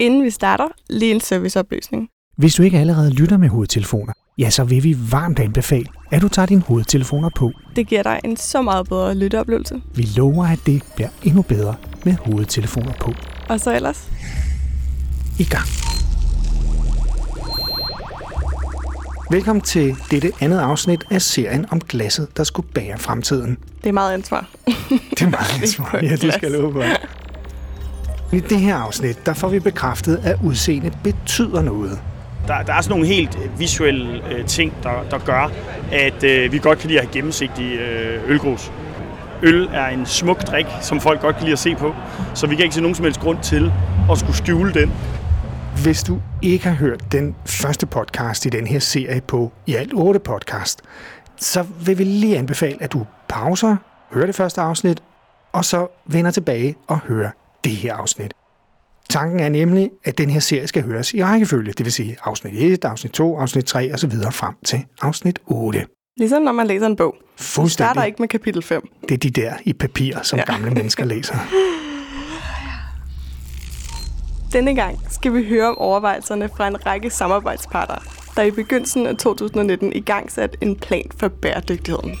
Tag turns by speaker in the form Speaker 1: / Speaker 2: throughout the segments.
Speaker 1: Inden vi starter, lige en serviceopløsning.
Speaker 2: Hvis du ikke allerede lytter med hovedtelefoner, ja, så vil vi varmt anbefale, at du tager dine hovedtelefoner på.
Speaker 1: Det giver dig en så meget bedre lytteoplevelse.
Speaker 2: Vi lover, at det bliver endnu bedre med hovedtelefoner på.
Speaker 1: Og så ellers?
Speaker 2: I gang. Velkommen til dette andet afsnit af serien om glasset, der skulle bære fremtiden.
Speaker 1: Det er meget ansvar.
Speaker 2: Det er meget ansvar, ja, det skal jeg love for. I det her afsnit, der får vi bekræftet, at udseende betyder noget.
Speaker 3: Der, der er sådan nogle helt visuelle øh, ting, der, der gør, at øh, vi godt kan lide at have gennemsigtige øh, ølgrus. Øl er en smuk drik, som folk godt kan lide at se på, så vi kan ikke se nogen som helst grund til at skulle skjule den.
Speaker 2: Hvis du ikke har hørt den første podcast i den her serie på i alt otte podcast, så vil vi lige anbefale, at du pauser, hører det første afsnit, og så vender tilbage og hører det her afsnit. Tanken er nemlig, at den her serie skal høres i rækkefølge, det vil sige afsnit 1, afsnit 2, afsnit 3 og så videre frem til afsnit 8.
Speaker 1: Ligesom når man læser en bog. Du
Speaker 2: Fuldstændig.
Speaker 1: starter ikke med kapitel 5.
Speaker 2: Det er de der i papir, som ja.
Speaker 1: Ja.
Speaker 2: gamle mennesker læser.
Speaker 1: Denne gang skal vi høre om overvejelserne fra en række samarbejdspartnere, der i begyndelsen af 2019 i gang satte en plan for bæredygtigheden.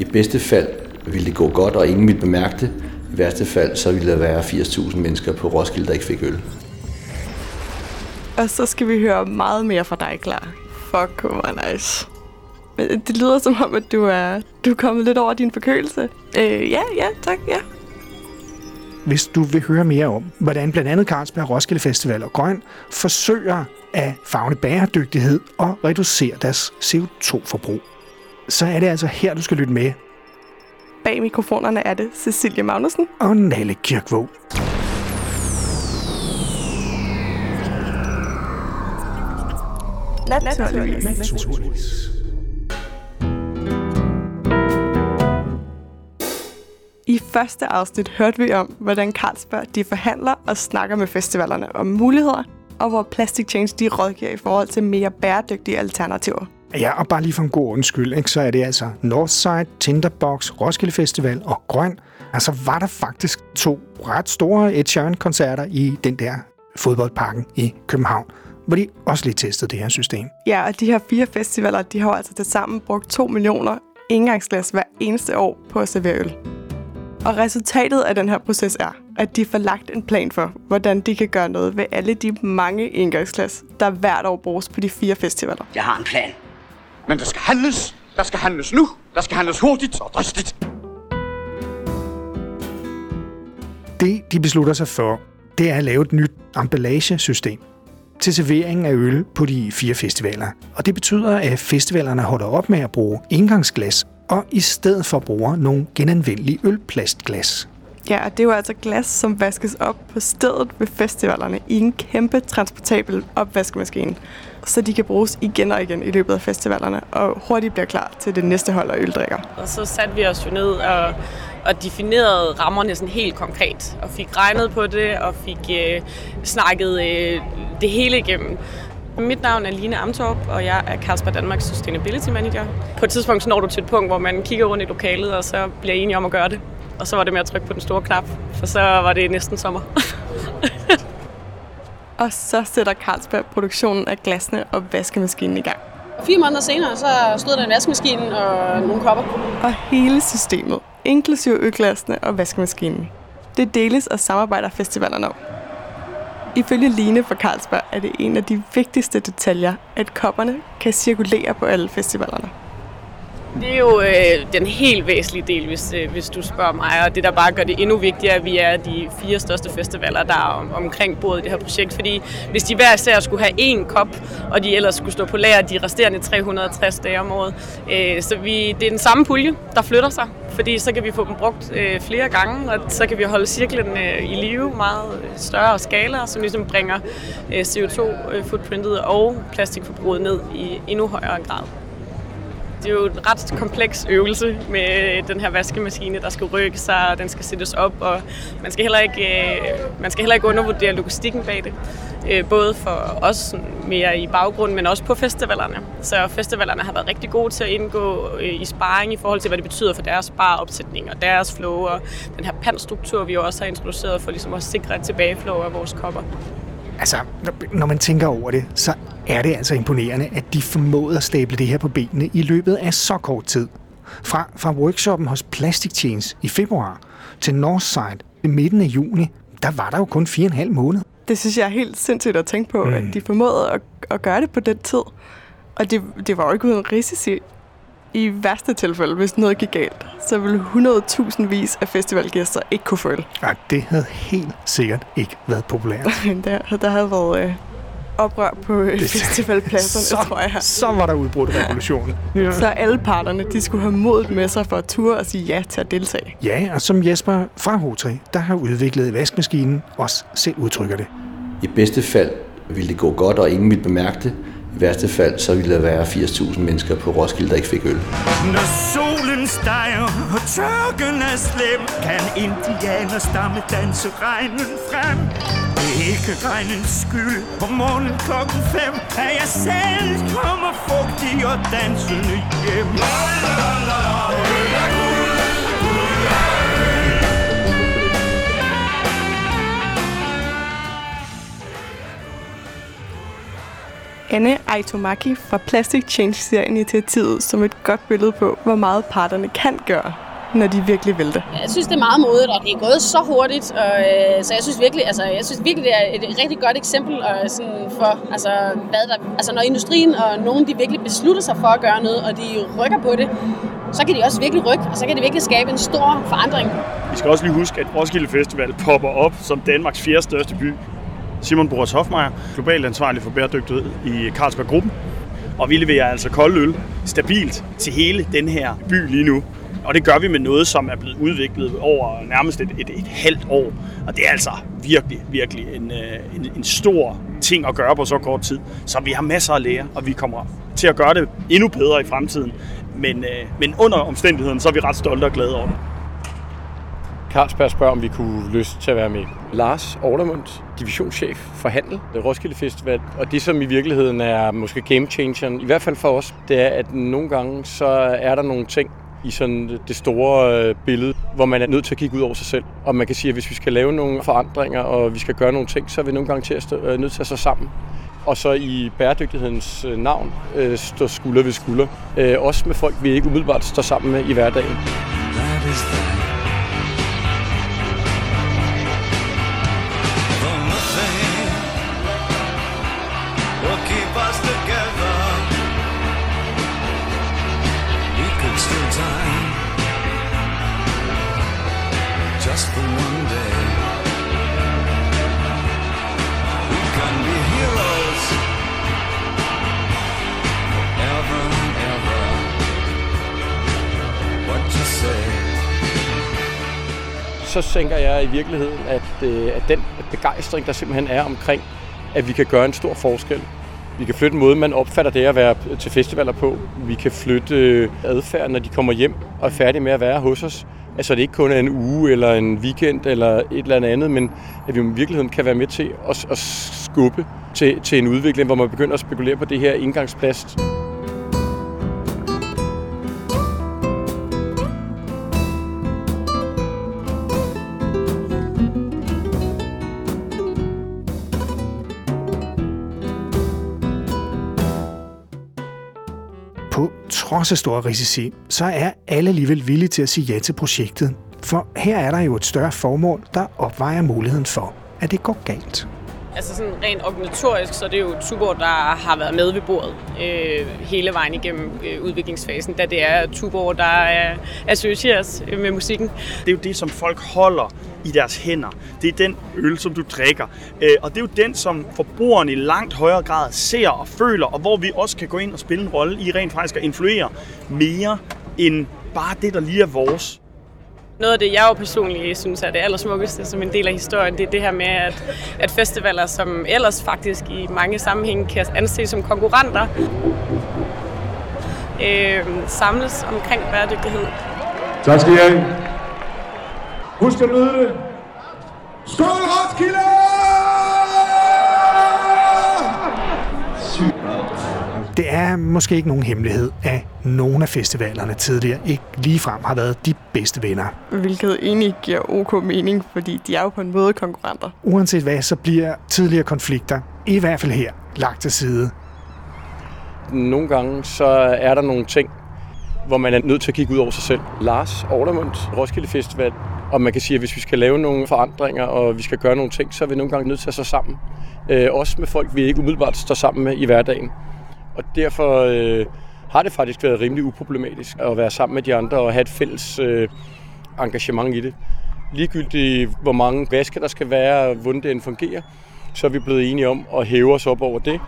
Speaker 4: I bedste fald ville det gå godt, og ingen ville bemærke det. I værste fald, så ville der være 80.000 mennesker på Roskilde, der ikke fik øl.
Speaker 1: Og så skal vi høre meget mere fra dig, klar. Fuck, hvor nice. Men det lyder som om, at du er, du er kommet lidt over din forkølelse. Øh, ja, ja, tak, ja.
Speaker 2: Hvis du vil høre mere om, hvordan blandt andet Carlsberg Roskilde Festival og Grøn forsøger at fagne bæredygtighed og reducere deres CO2-forbrug, så er det altså her, du skal lytte med.
Speaker 1: Bag mikrofonerne er det Cecilie Magnussen.
Speaker 2: Og Nalle.
Speaker 1: Naturligvis. I første afsnit hørte vi om, hvordan Carlsberg de forhandler og snakker med festivalerne om muligheder, og hvor Plastic Change de rådgiver i forhold til mere bæredygtige alternativer.
Speaker 2: Ja, og bare lige for en god undskyld, ikke, så er det altså Northside, Tinderbox, Roskilde Festival og Grøn. Altså var der faktisk to ret store Ed Sheeran-koncerter i den der fodboldparken i København, hvor de også lige testede det her system.
Speaker 1: Ja, og de her fire festivaler, de har altså til sammen brugt 2 millioner engangsglas hver eneste år på at servere øl. Og resultatet af den her proces er, at de får lagt en plan for, hvordan de kan gøre noget ved alle de mange engangsglas, der hvert år bruges på de fire festivaler.
Speaker 5: Jeg har en plan.
Speaker 6: Men der skal handles. Der skal handles nu. Der skal handles hurtigt og dristigt.
Speaker 2: Det, de beslutter sig for, det er at lave et nyt emballagesystem til servering af øl på de fire festivaler. Og det betyder, at festivalerne holder op med at bruge engangsglas, og i stedet for bruger nogle genanvendelige ølplastglas.
Speaker 1: Ja, og det er jo altså glas, som vaskes op på stedet ved festivalerne i en kæmpe transportabel opvaskemaskine, så de kan bruges igen og igen i løbet af festivalerne, og hurtigt bliver klar til det næste hold af øldrikker.
Speaker 7: Og så satte vi os jo ned og, og definerede rammerne sådan helt konkret, og fik regnet på det, og fik øh, snakket øh, det hele igennem. Mit navn er Line Amtorp, og jeg er Kasper Danmarks Sustainability Manager. På et tidspunkt når du til et punkt, hvor man kigger rundt i lokalet, og så bliver enige om at gøre det. Og så var det med at trykke på den store knap, for så var det næsten sommer.
Speaker 1: Og så sætter Carlsberg produktionen af glasene og vaskemaskinen i gang.
Speaker 7: Fire måneder senere, så stod der en vaskemaskine og nogle kopper.
Speaker 1: Og hele systemet, inklusive ølglasene og vaskemaskinen, det deles og samarbejder festivalerne om. Ifølge Line fra Carlsberg er det en af de vigtigste detaljer, at kopperne kan cirkulere på alle festivalerne.
Speaker 7: Det er jo øh, den helt væsentlige del, hvis, øh, hvis du spørger mig, og det der bare gør det endnu vigtigere, at vi er de fire største festivaler, der er om, omkring bordet i det her projekt. Fordi hvis de hver især skulle have én kop, og de ellers skulle stå på lager de resterende 360 dage om året, øh, så vi, det er den samme pulje, der flytter sig, fordi så kan vi få dem brugt øh, flere gange, og så kan vi holde cirklen øh, i live meget større skala, som ligesom bringer øh, CO2-footprintet øh, og plastikforbruget ned i endnu højere grad. Det er jo en ret kompleks øvelse med den her vaskemaskine, der skal rykke sig, og den skal sættes op, og man skal heller ikke, øh, man skal heller ikke undervurdere logistikken bag det. Øh, både for os mere i baggrunden, men også på festivalerne. Så festivalerne har været rigtig gode til at indgå øh, i sparring i forhold til, hvad det betyder for deres baropsætning og deres flow, og den her pandstruktur, vi også har introduceret for ligesom at sikre et tilbageflow af vores kopper.
Speaker 2: Altså, når man tænker over det, så er det altså imponerende, at de formåede at stable det her på benene i løbet af så kort tid. Fra, fra workshoppen hos Plastic Chains i februar til Northside i midten af juni, der var der jo kun fire og en halv måned.
Speaker 1: Det synes jeg er helt sindssygt at tænke på, mm. at de formåede at, at gøre det på den tid. Og det, det var jo ikke uden risici. I værste tilfælde, hvis noget gik galt, så ville 100.000 vis af festivalgæster ikke kunne følge.
Speaker 2: Ja, det havde helt sikkert ikke været populært.
Speaker 1: der, der havde været øh, oprør på øh, festivalpladserne,
Speaker 2: så,
Speaker 1: tror jeg.
Speaker 2: Så var der udbrudt revolution.
Speaker 1: Ja. Så alle parterne, de skulle have modet med sig for at ture og sige ja til at deltage.
Speaker 2: Ja, og som Jesper fra Hotri, der har udviklet vaskemaskinen, også selv udtrykker det.
Speaker 4: I bedste fald ville det gå godt, og ingen ville bemærke det. I værste fald, så ville der være 80.000 mennesker på Roskilde, der ikke fik øl.
Speaker 5: Når solen steger og tørken er slem, kan indianer stamme danse regnen frem. Det er ikke regnens skyld, på morgen klokken fem, at jeg selv kommer fugtig og dansende hjem. La, la, la, la,
Speaker 1: Anne Aitomaki fra Plastic Change ser initiativet som et godt billede på, hvor meget parterne kan gøre, når de virkelig vil det.
Speaker 8: Jeg synes, det er meget modigt, og det er gået så hurtigt, og, øh, så jeg synes virkelig, altså, jeg synes virkelig, det er et rigtig godt eksempel og sådan for, altså, hvad der, altså, når industrien og nogen de virkelig beslutter sig for at gøre noget, og de rykker på det, så kan de også virkelig rykke, og så kan det virkelig skabe en stor forandring.
Speaker 3: Vi skal også lige huske, at Roskilde Festival popper op som Danmarks fjerde største by. Simon Boris Hofmeier, globalt ansvarlig for bæredygtighed i Carlsberg-gruppen. Og vi leverer altså kold øl stabilt til hele den her by lige nu. Og det gør vi med noget, som er blevet udviklet over nærmest et, et, et halvt år. Og det er altså virkelig, virkelig en, øh, en, en stor ting at gøre på så kort tid. Så vi har masser at lære, og vi kommer til at gøre det endnu bedre i fremtiden. Men, øh, men under omstændigheden, så er vi ret stolte og glade over det.
Speaker 9: Carlsberg spørger, om vi kunne lyst til at være med. Lars Ordermund, divisionschef for handel ved Roskilde Festival. Og det, som i virkeligheden er måske game changeren, i hvert fald for os, det er, at nogle gange så er der nogle ting i sådan det store billede, hvor man er nødt til at kigge ud over sig selv. Og man kan sige, at hvis vi skal lave nogle forandringer, og vi skal gøre nogle ting, så er vi nogle gange til at stå, nødt til at stå sammen. Og så i bæredygtighedens navn øh, stå skulder ved skulder. Øh, også med folk, vi ikke umiddelbart står sammen med i hverdagen.
Speaker 5: Just for one day. We can be heroes forever and ever. What you say?
Speaker 9: Så tænker jeg i virkeligheden, at, øh, at den begejstring, der simpelthen er omkring, at vi kan gøre en stor forskel. Vi kan flytte måden, man opfatter det at være til festivaler på. Vi kan flytte øh, adfærd, når de kommer hjem og er færdige med at være hos os. Altså det ikke kun er en uge eller en weekend eller et eller andet, men at vi i virkeligheden kan være med til at, at skubbe til, til en udvikling, hvor man begynder at spekulere på det her indgangsplast.
Speaker 2: Trods af store risici, så er alle alligevel villige til at sige ja til projektet. For her er der jo et større formål, der opvejer muligheden for, at det går galt.
Speaker 7: Altså sådan rent organisatorisk, så er det jo Tuborg, der har været med ved bordet øh, hele vejen igennem øh, udviklingsfasen, da det er Tuborg, der er associeres øh, med musikken.
Speaker 3: Det er jo det, som folk holder i deres hænder. Det er den øl, som du drikker. Øh, og det er jo den, som forbrugerne i langt højere grad ser og føler, og hvor vi også kan gå ind og spille en rolle i rent faktisk at influere mere end bare det, der lige er vores.
Speaker 7: Noget af det, jeg jo personligt synes er det allersmukkeste som en del af historien, det er det her med, at, at festivaler, som ellers faktisk i mange sammenhænge kan anses som konkurrenter, øh, samles omkring bæredygtighed.
Speaker 10: Tak skal I have. Husk at nyde det. Skål, Roskilde!
Speaker 2: Det er måske ikke nogen hemmelighed, at nogle af festivalerne tidligere ikke ligefrem har været de bedste venner.
Speaker 1: Hvilket egentlig giver ok mening, fordi de er jo på en måde konkurrenter.
Speaker 2: Uanset hvad, så bliver tidligere konflikter, i hvert fald her, lagt til side.
Speaker 9: Nogle gange så er der nogle ting, hvor man er nødt til at kigge ud over sig selv. Lars Ordermund, Roskilde Festival, og man kan sige, at hvis vi skal lave nogle forandringer, og vi skal gøre nogle ting, så er vi nogle gange nødt til at stå sammen. Øh, også med folk, vi ikke umiddelbart står sammen med i hverdagen. Og derfor øh, har det faktisk været rimelig uproblematisk at være sammen med de andre og have et fælles øh, engagement i det. Ligegyldigt hvor mange vasker der skal være, og hvordan det end fungerer, så er vi blevet enige om at hæve os op over det,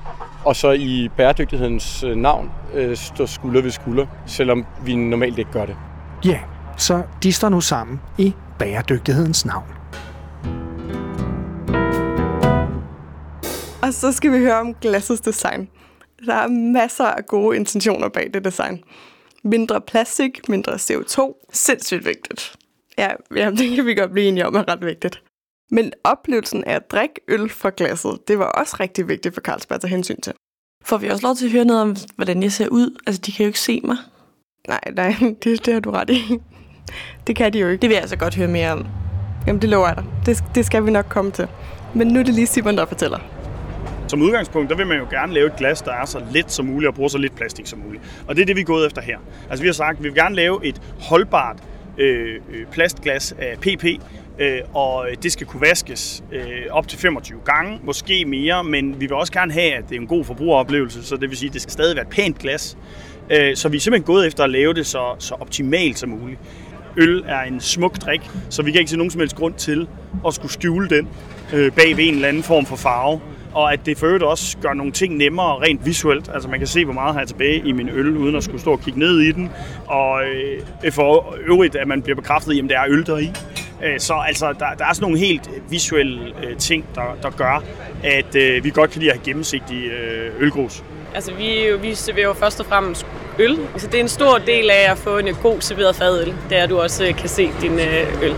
Speaker 9: og så i bæredygtighedens øh, navn øh, stå skulder ved skulder, selvom vi normalt ikke gør det.
Speaker 2: Ja, så de står nu sammen i bæredygtighedens navn.
Speaker 1: Og så skal vi høre om glassets design. Der er masser af gode intentioner bag det design. Mindre plastik, mindre CO2. Sindssygt vigtigt. Ja, ja, det kan vi godt blive enige om er ret vigtigt. Men oplevelsen af at drikke øl fra glasset, det var også rigtig vigtigt for Carlsberg at tage hensyn til.
Speaker 11: Får vi også lov til at høre noget om, hvordan jeg ser ud? Altså, de kan jo ikke se mig.
Speaker 1: Nej, nej, det, det har du ret i. Det kan de jo ikke.
Speaker 11: Det vil jeg altså godt høre mere om.
Speaker 1: Jamen, det lover jeg dig. Det, det skal vi nok komme til. Men nu er det lige Simon, der fortæller.
Speaker 3: Som udgangspunkt, der vil man jo gerne lave et glas, der er så let som muligt og bruger så lidt plastik som muligt. Og det er det, vi er gået efter her. Altså vi har sagt, at vi vil gerne lave et holdbart øh, øh plastglas af PP, øh, og det skal kunne vaskes øh, op til 25 gange, måske mere, men vi vil også gerne have, at det er en god forbrugeroplevelse, så det vil sige, at det skal stadig være et pænt glas. Øh, så vi er simpelthen gået efter at lave det så, så optimalt som muligt. Øl er en smuk drik, så vi kan ikke se nogen som helst grund til at skulle skjule den øh, bag ved en eller anden form for farve og at det for øvrigt også gør nogle ting nemmere rent visuelt. Altså man kan se, hvor meget har jeg tilbage i min øl, uden at skulle stå og kigge ned i den. Og øh, for øvrigt, at man bliver bekræftet, at det er øl deri. Øh, så altså, der, der er sådan nogle helt visuelle øh, ting, der, der gør, at øh, vi godt kan lide at have gennemsigtige øh, ølgrus.
Speaker 7: Altså, vi, vi serverer jo først og fremmest øl. Altså, det er en stor del af at få en god serveret fadøl. Det er, at du også kan se din øh, øl.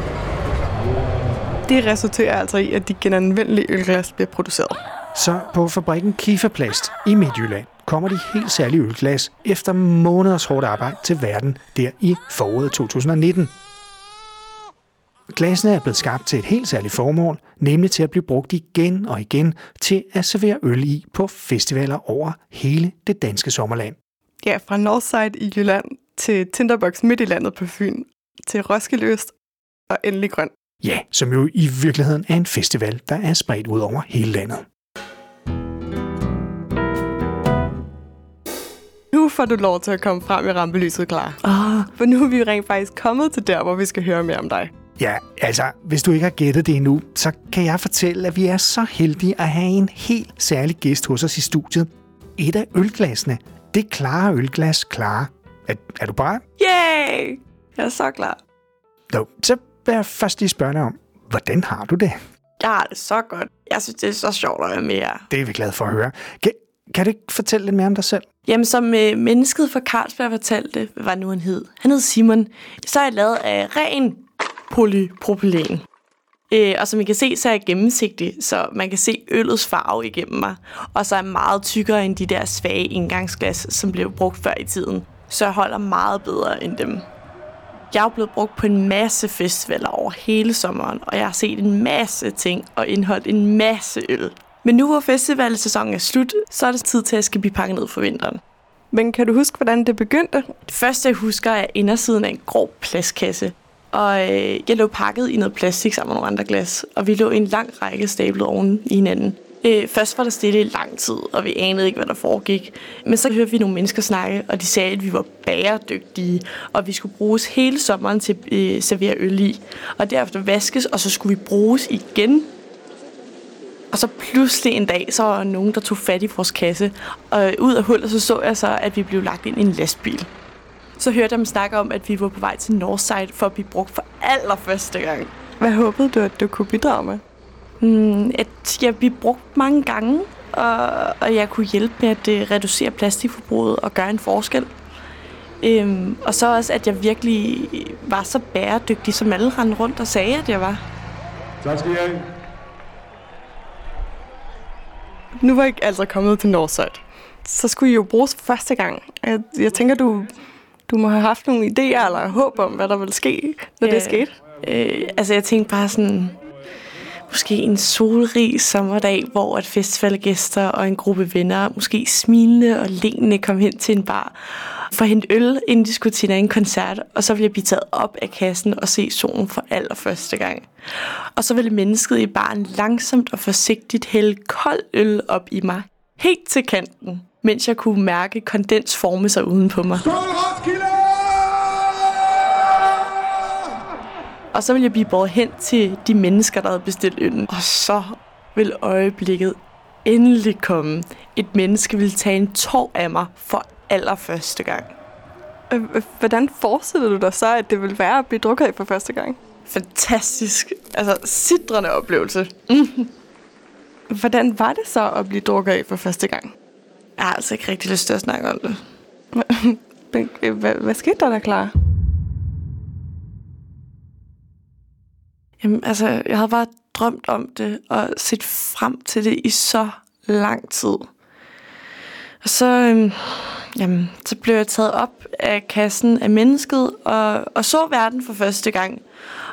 Speaker 1: Det resulterer altså i, at de genanvendelige ølglas bliver produceret.
Speaker 2: Så på fabrikken Kifaplast i Midtjylland kommer de helt særlige ølglas efter måneders hårdt arbejde til verden der i foråret 2019. Glasene er blevet skabt til et helt særligt formål, nemlig til at blive brugt igen og igen til at servere øl i på festivaler over hele det danske sommerland.
Speaker 1: Ja, fra Northside i Jylland til Tinderbox midt i landet på Fyn, til Roskilde Øst og endelig Grøn.
Speaker 2: Ja, som jo i virkeligheden er en festival, der er spredt ud over hele landet.
Speaker 1: Nu får du lov til at komme frem i rampelyset, klar.
Speaker 11: Oh.
Speaker 1: For nu er vi rent faktisk kommet til der, hvor vi skal høre mere om dig.
Speaker 2: Ja, altså, hvis du ikke har gættet det endnu, så kan jeg fortælle, at vi er så heldige at have en helt særlig gæst hos os i studiet. Et af ølglasene. Det klare ølglas klare. Er, er du bare?
Speaker 11: Yay! Jeg er så klar.
Speaker 2: Nå, så vil jeg først lige spørge dig om, hvordan har du det?
Speaker 11: Jeg har det så godt. Jeg synes, det er så sjovt at være med jer.
Speaker 2: Det er vi glade for at høre. Kan, kan du ikke fortælle lidt mere om dig selv?
Speaker 11: Jamen, som øh, mennesket fra Carlsberg fortalte, hvad var nu han hed? Han hed Simon. Så er jeg lavet af ren polypropylen. Øh, og som I kan se, så er jeg gennemsigtig, så man kan se øllets farve igennem mig. Og så er jeg meget tykkere end de der svage indgangsglas, som blev brugt før i tiden. Så jeg holder meget bedre end dem. Jeg er blevet brugt på en masse festivaler over hele sommeren, og jeg har set en masse ting og indholdt en masse øl. Men nu hvor festivalsæsonen er slut, så er det tid til, at skal blive pakket ned for vinteren.
Speaker 1: Men kan du huske, hvordan det begyndte?
Speaker 11: Det første, jeg husker, er indersiden af en grov plastkasse. Og øh, jeg lå pakket i noget plastik sammen med nogle andre glas, og vi lå i en lang række stablet oven i hinanden. Øh, først var der stille i lang tid, og vi anede ikke, hvad der foregik. Men så hørte vi nogle mennesker snakke, og de sagde, at vi var bæredygtige, og vi skulle bruges hele sommeren til at øh, servere øl i. Og derefter vaskes, og så skulle vi bruges igen. Og så pludselig en dag, så var der nogen, der tog fat i vores kasse, og ud af hullet, så så jeg så, at vi blev lagt ind i en lastbil. Så hørte jeg dem snakke om, at vi var på vej til Northside for at blive brugt for allerførste gang.
Speaker 1: Hvad håbede du, at du kunne bidrage med?
Speaker 11: Mm, at jeg blev brugt mange gange, og, og jeg kunne hjælpe med at uh, reducere plastikforbruget og gøre en forskel. Um, og så også, at jeg virkelig var så bæredygtig, som alle rendte rundt og sagde, at jeg var.
Speaker 10: Tak skal I have.
Speaker 1: Nu var jeg altså kommet til Northside. så skulle I jo bruges første gang. Jeg, jeg tænker, du, du må have haft nogle idéer eller håb om, hvad der ville ske, når
Speaker 11: Ja.
Speaker 1: det skete.
Speaker 11: Øh, altså, jeg tænkte bare sådan... Måske en solrig sommerdag, hvor at festivalgæster og en gruppe venner, måske smilende og leende, kom hen til en bar for at hente øl, inden de skulle til en koncert, og så ville jeg blive taget op af kassen og se solen for allerførste gang. Og så ville mennesket i baren langsomt og forsigtigt hælde kold øl op i mig, helt til kanten, mens jeg kunne mærke kondens forme sig uden på mig. Og så ville jeg blive båret hen til de mennesker, der havde bestilt øllen. Og så vil øjeblikket endelig komme. Et menneske vil tage en tår af mig for allerførste gang.
Speaker 1: Øh, øh, Hvordan forestiller du dig så, at det vil være at blive drukket af for første gang?
Speaker 11: Fantastisk. Altså, sidrende oplevelse.
Speaker 1: Hvordan var det så at blive drukket af for første gang?
Speaker 11: Jeg har altså ikke rigtig lyst til at snakke om det.
Speaker 1: Øh, Hvad, hvad skete der der, Clara?
Speaker 11: Jamen, altså, jeg havde bare drømt om det og set frem til det i så lang tid. Og så, øhm, jamen, så blev jeg taget op af kassen af mennesket og, og så verden for første gang.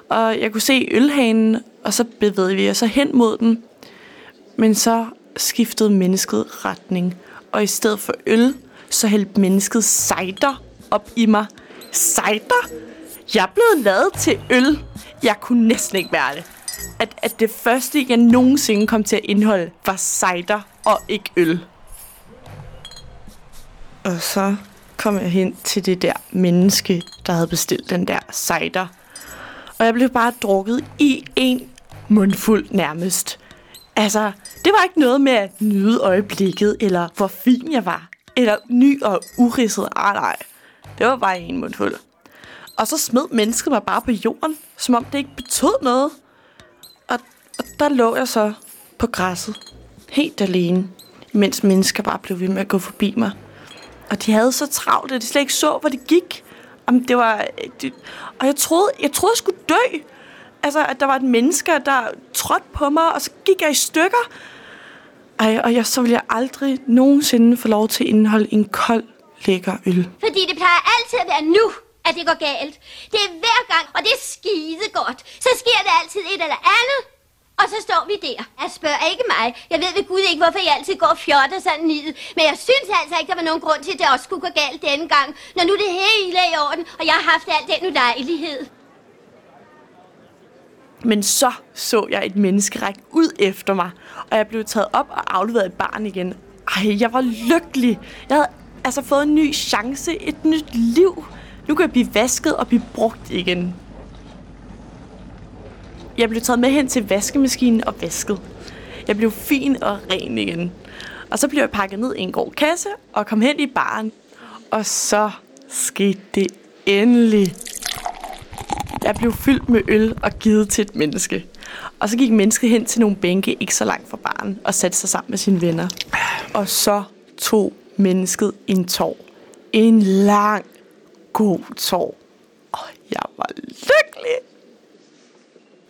Speaker 11: Og jeg kunne se ølhanen, og så bevægede vi os så hen mod den. Men så skiftede mennesket retning, og i stedet for øl, så hældte mennesket cider op i mig. Cider? Jeg blev lavet til øl. Jeg kunne næsten ikke være det. At, at det første, jeg nogensinde kom til at indeholde, var cider og ikke øl. Og så kom jeg hen til det der menneske, der havde bestilt den der cider. Og jeg blev bare drukket i en mundfuld nærmest. Altså, det var ikke noget med at nyde øjeblikket, eller hvor fin jeg var, eller ny og uridset. Ah, nej, det var bare en mundfuld. Og så smed mennesket mig bare på jorden, som om det ikke betød noget. Og, og der lå jeg så på græsset, helt alene, mens mennesker bare blev ved med at gå forbi mig. Og de havde så travlt, at de slet ikke så, hvor det gik. Om det var, det, og jeg troede, jeg troede, jeg skulle dø. Altså, at der var et menneske, der trådte på mig, og så gik jeg i stykker. Ej, og jeg, så ville jeg aldrig nogensinde få lov til at indeholde en kold, lækker øl.
Speaker 12: Fordi det plejer altid at være nu, at det går galt. Det er hver gang, og det er skide godt. Så sker der altid et eller andet. Og så står vi der. Jeg spørger ikke mig. Jeg ved ved Gud ikke, hvorfor jeg altid går fjotter sådan ned. Men jeg synes altså ikke, der var nogen grund til, at det også skulle gå galt denne gang. Når nu det hele er i orden, og jeg har haft al den ulejlighed.
Speaker 11: Men så så jeg et menneske række ud efter mig, og jeg blev taget op og afleveret et barn igen. Ej, jeg var lykkelig. Jeg havde altså fået en ny chance, et nyt liv. Nu kan jeg blive vasket og blive brugt igen. Jeg blev taget med hen til vaskemaskinen og vasket. Jeg blev fin og ren igen. Og så blev jeg pakket ned i en grå kasse og kom hen i baren. Og så skete det endelig. Jeg blev fyldt med øl og givet til et menneske. Og så gik mennesket hen til nogle bænke ikke så langt fra baren og satte sig sammen med sine venner. Og så tog mennesket en tår. En lang, god tår. Og jeg var lykkelig.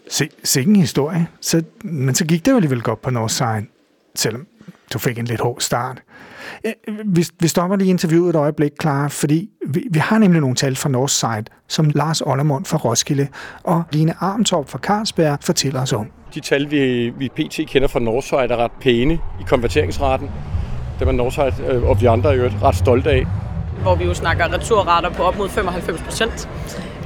Speaker 2: Se, sikke en historie. Så, men så gik det jo alligevel godt på Northside, selvom du fik en lidt hård start. Vi, vi stopper lige interviewet et øjeblik, klar, fordi vi, vi har nemlig nogle tal fra Northside, som Lars Ollermund fra Roskilde og Line Armtorp fra Carlsberg fortæller os om.
Speaker 9: De tal, vi, vi pt. kender fra Northside, er ret pæne i konverteringsraten. Det var Northside øh, og vi andre er jo ret stolte af
Speaker 7: hvor vi jo snakker returrater på op mod 95 procent,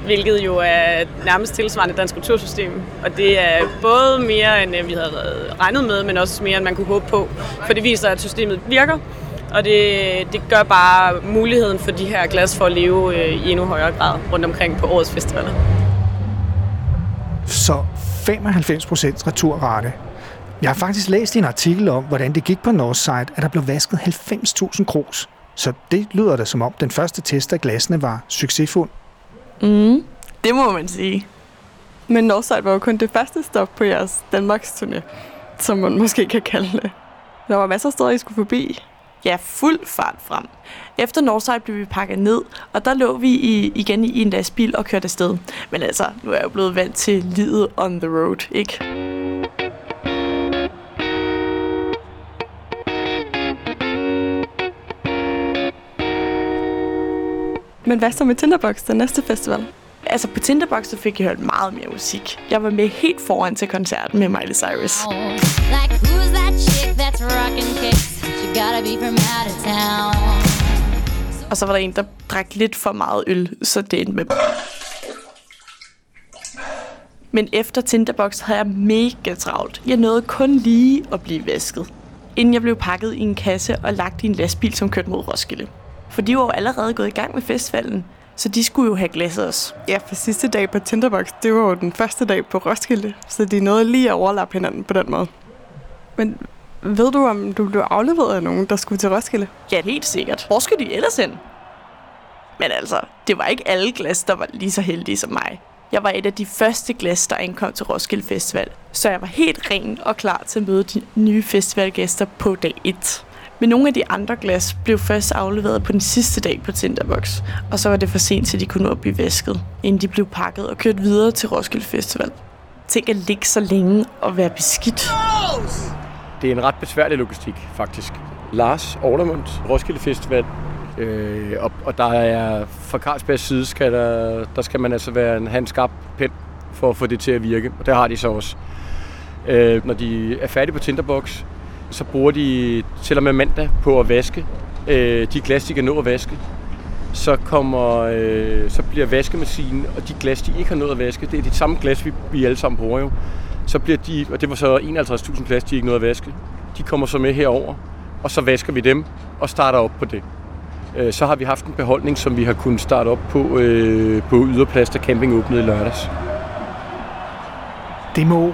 Speaker 7: hvilket jo er nærmest tilsvarende dansk retursystem. Og det er både mere, end øh, vi havde regnet med, men også mere, end man kunne håbe på. For det viser, at systemet virker, og det, det gør bare muligheden for de her glas for at leve øh, i endnu højere grad rundt omkring på årets festivaler.
Speaker 2: Så 95 procent returrate. Jeg har faktisk læst en artikel om, hvordan det gik på Northside, at der blev vasket 90.000 kros så det lyder da som om, den første test af glasene var succesfuld.
Speaker 11: Mm, det må man sige.
Speaker 1: Men Northside var jo kun det første stop på jeres Danmarks turné, som man måske kan kalde det. Der var masser af steder, I skulle forbi.
Speaker 11: Ja, fuld fart frem. Efter Northside blev vi pakket ned, og der lå vi i, igen i en lastbil og kørte afsted. Men altså, nu er jeg jo blevet vant til livet on the road, ikke?
Speaker 1: Men hvad så med Tinderbox, den næste festival?
Speaker 11: Altså på Tinderbox, så fik jeg hørt meget mere musik. Jeg var med helt foran til koncerten med Miley Cyrus.
Speaker 13: Like who's that chick that's rockin' kicks? She gotta be from out of town.
Speaker 11: Og så var der en, der drak lidt for meget øl, så det endte med... Men efter Tinderbox havde jeg mega travlt. Jeg nåede kun lige at blive vasket, inden jeg blev pakket i en kasse og lagt i en lastbil, som kørte mod Roskilde. For de var jo allerede gået i gang med festivalen, så de skulle jo have glasset os.
Speaker 1: Ja, for sidste dag på Tinderbox, det var jo den første dag på Roskilde, så de nåede lige at overlappe hinanden på den måde. Men ved du, om du blev afleveret af nogen, der skulle til Roskilde?
Speaker 11: Ja, helt sikkert. Hvor skulle de ellers hen? Men altså, det var ikke alle glas, der var lige så heldige som mig. Jeg var et af de første glas, der ankom til Roskilde Festival, så jeg var helt ren og klar til at møde de nye festivalgæster på dag 1. Men nogle af de andre glas blev først afleveret på den sidste dag på Tinderbox, og så var det for sent, til de kunne nå at blive vasket, inden de blev pakket og kørt videre til Roskilde Festival. Tænk at ligge så længe og være beskidt.
Speaker 9: Det er en ret besværlig logistik, faktisk. Lars Orlemund, Roskilde Festival, øh, og, og der er fra Carlsbergs side, skal der, der skal man altså være en handskarp pen for at få det til at virke, og det har de så også. Øh, når de er færdige på Tinderbox, så bruger de til og med mandag på at vaske øh, de glas, de kan nå at vaske. Så, kommer, øh, så bliver vaskemaskinen, og de glas, de ikke har nået at vaske, det er de samme glas, vi, vi alle sammen bruger jo. Så bliver de, og det var så 51.000 glas, de ikke nåede at vaske. De kommer så med herover, og så vasker vi dem og starter op på det. Øh, så har vi haft en beholdning, som vi har kunnet starte op på, øh, på Yderplads, da camping åbnede i lørdags.
Speaker 2: Det må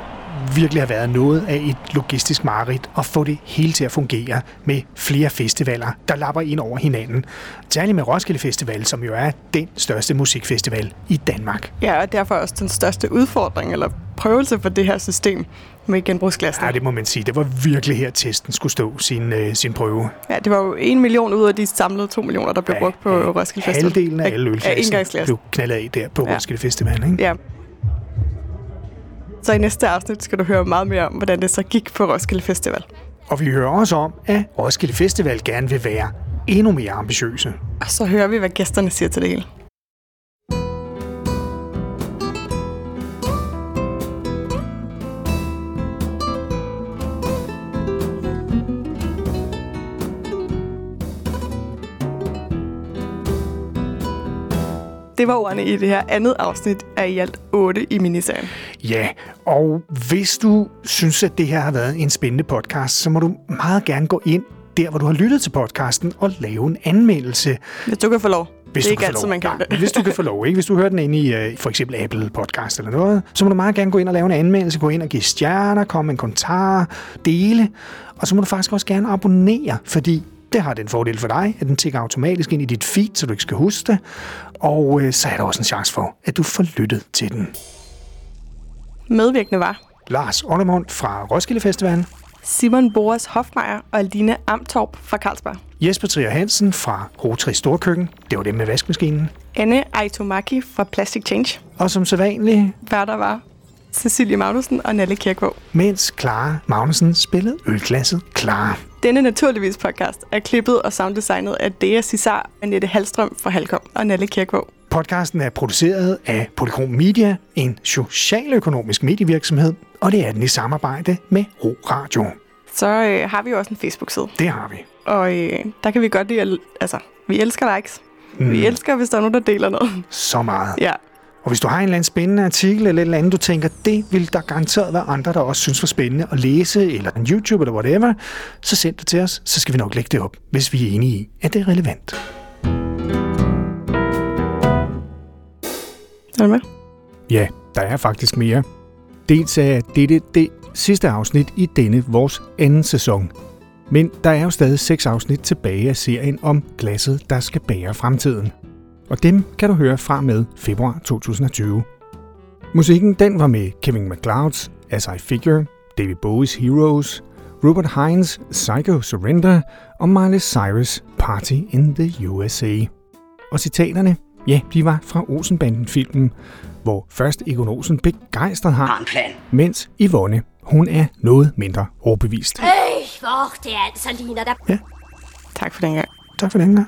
Speaker 2: virkelig have været noget af et logistisk mareridt at få det hele til at fungere med flere festivaler, der lapper ind over hinanden. Særligt med Roskilde Festival, som jo er den største musikfestival i Danmark.
Speaker 1: Ja, og derfor også den største udfordring eller prøvelse for det her system med genbrugsglasene.
Speaker 2: Ja, det må man sige. Det var virkelig her, testen skulle stå sin, øh, sin prøve.
Speaker 1: Ja, det var jo en million ud af de samlede to millioner, der blev ja, brugt på Roskilde Festival.
Speaker 2: Halvdelen af alle ølglasen blev knaldet af der på ja. Roskilde Festival. Ikke?
Speaker 1: Ja. Så i næste afsnit skal du høre meget mere om, hvordan det så gik på Roskilde Festival.
Speaker 2: Og vi hører også om, at Roskilde Festival gerne vil være endnu mere ambitiøse.
Speaker 1: Og så hører vi, hvad gæsterne siger til det hele. Det var ordene i det her andet afsnit af i alt 8 i miniserien.
Speaker 2: Ja, og hvis du synes, at det her har været en spændende podcast, så må du meget gerne gå ind der, hvor du har lyttet til podcasten, og lave en anmeldelse.
Speaker 1: Hvis du kan få lov.
Speaker 2: Hvis
Speaker 1: det er
Speaker 2: du
Speaker 1: ikke altid, man kan
Speaker 2: det. Hvis du kan få lov, ikke? Hvis du hører den inde i uh, for eksempel Apple Podcast eller noget, så må du meget gerne gå ind og lave en anmeldelse, gå ind og give stjerner, komme med en kommentar, dele, og så må du faktisk også gerne abonnere, fordi det har den fordel for dig, at den tigger automatisk ind i dit feed, så du ikke skal huske det. Og øh, så er der også en chance for, at du får lyttet til den.
Speaker 1: Medvirkende var
Speaker 2: Lars Orlemund fra Roskilde Festivalen.
Speaker 1: Simon Boas Hofmeier og Line Amtorp fra Carlsberg.
Speaker 2: Jesper Trier Hansen fra Rotary Storkøkken. Det var dem med vaskemaskinen.
Speaker 1: Anne Aitomaki fra Plastic Change.
Speaker 2: Og som sædvanligt...
Speaker 1: Hvad der var Cecilie Magnussen og Nalle Kirkvåg.
Speaker 2: Mens Clara Magnussen spillede ølglasset Clara.
Speaker 1: Denne Naturligvis podcast er klippet og sounddesignet af Dea Cesar, Annette Halstrøm fra Halkom og Nalle Kirkvåg.
Speaker 2: Podcasten er produceret af Polygon Media, en socialøkonomisk medievirksomhed, og det er den i samarbejde med Ro Radio.
Speaker 1: Så øh, har vi jo også en Facebook-side.
Speaker 2: Det har vi.
Speaker 1: Og øh, der kan vi godt lide, at, altså, vi elsker likes. Mm. Vi elsker, hvis der er nogen, der deler noget.
Speaker 2: Så meget.
Speaker 1: Ja.
Speaker 2: Og hvis du har en eller anden spændende artikel eller et eller andet, du tænker, det vil der garanteret være andre, der også synes var spændende at læse, eller en YouTube eller whatever, så send det til os, så skal vi nok lægge det op, hvis vi er enige i, at det er relevant.
Speaker 1: Er du med?
Speaker 2: Ja, der er faktisk mere. Dels er dette det sidste afsnit i denne vores anden sæson. Men der er jo stadig seks afsnit tilbage af serien om glasset, der skal bære fremtiden og dem kan du høre fra med februar 2020. Musikken den var med Kevin MacLeod's As I Figure, David Bowie's Heroes, Robert Hines' Psycho Surrender og Miley Cyrus' Party in the USA. Og citaterne, ja, de var fra Olsenbanden-filmen, hvor først Egon Olsen begejstret har,
Speaker 14: plan.
Speaker 2: mens Yvonne, hun er noget mindre overbevist.
Speaker 12: Øh, hvor det altså ligner dig.
Speaker 2: Ja.
Speaker 1: Tak for den gang.
Speaker 2: Tak for den gang.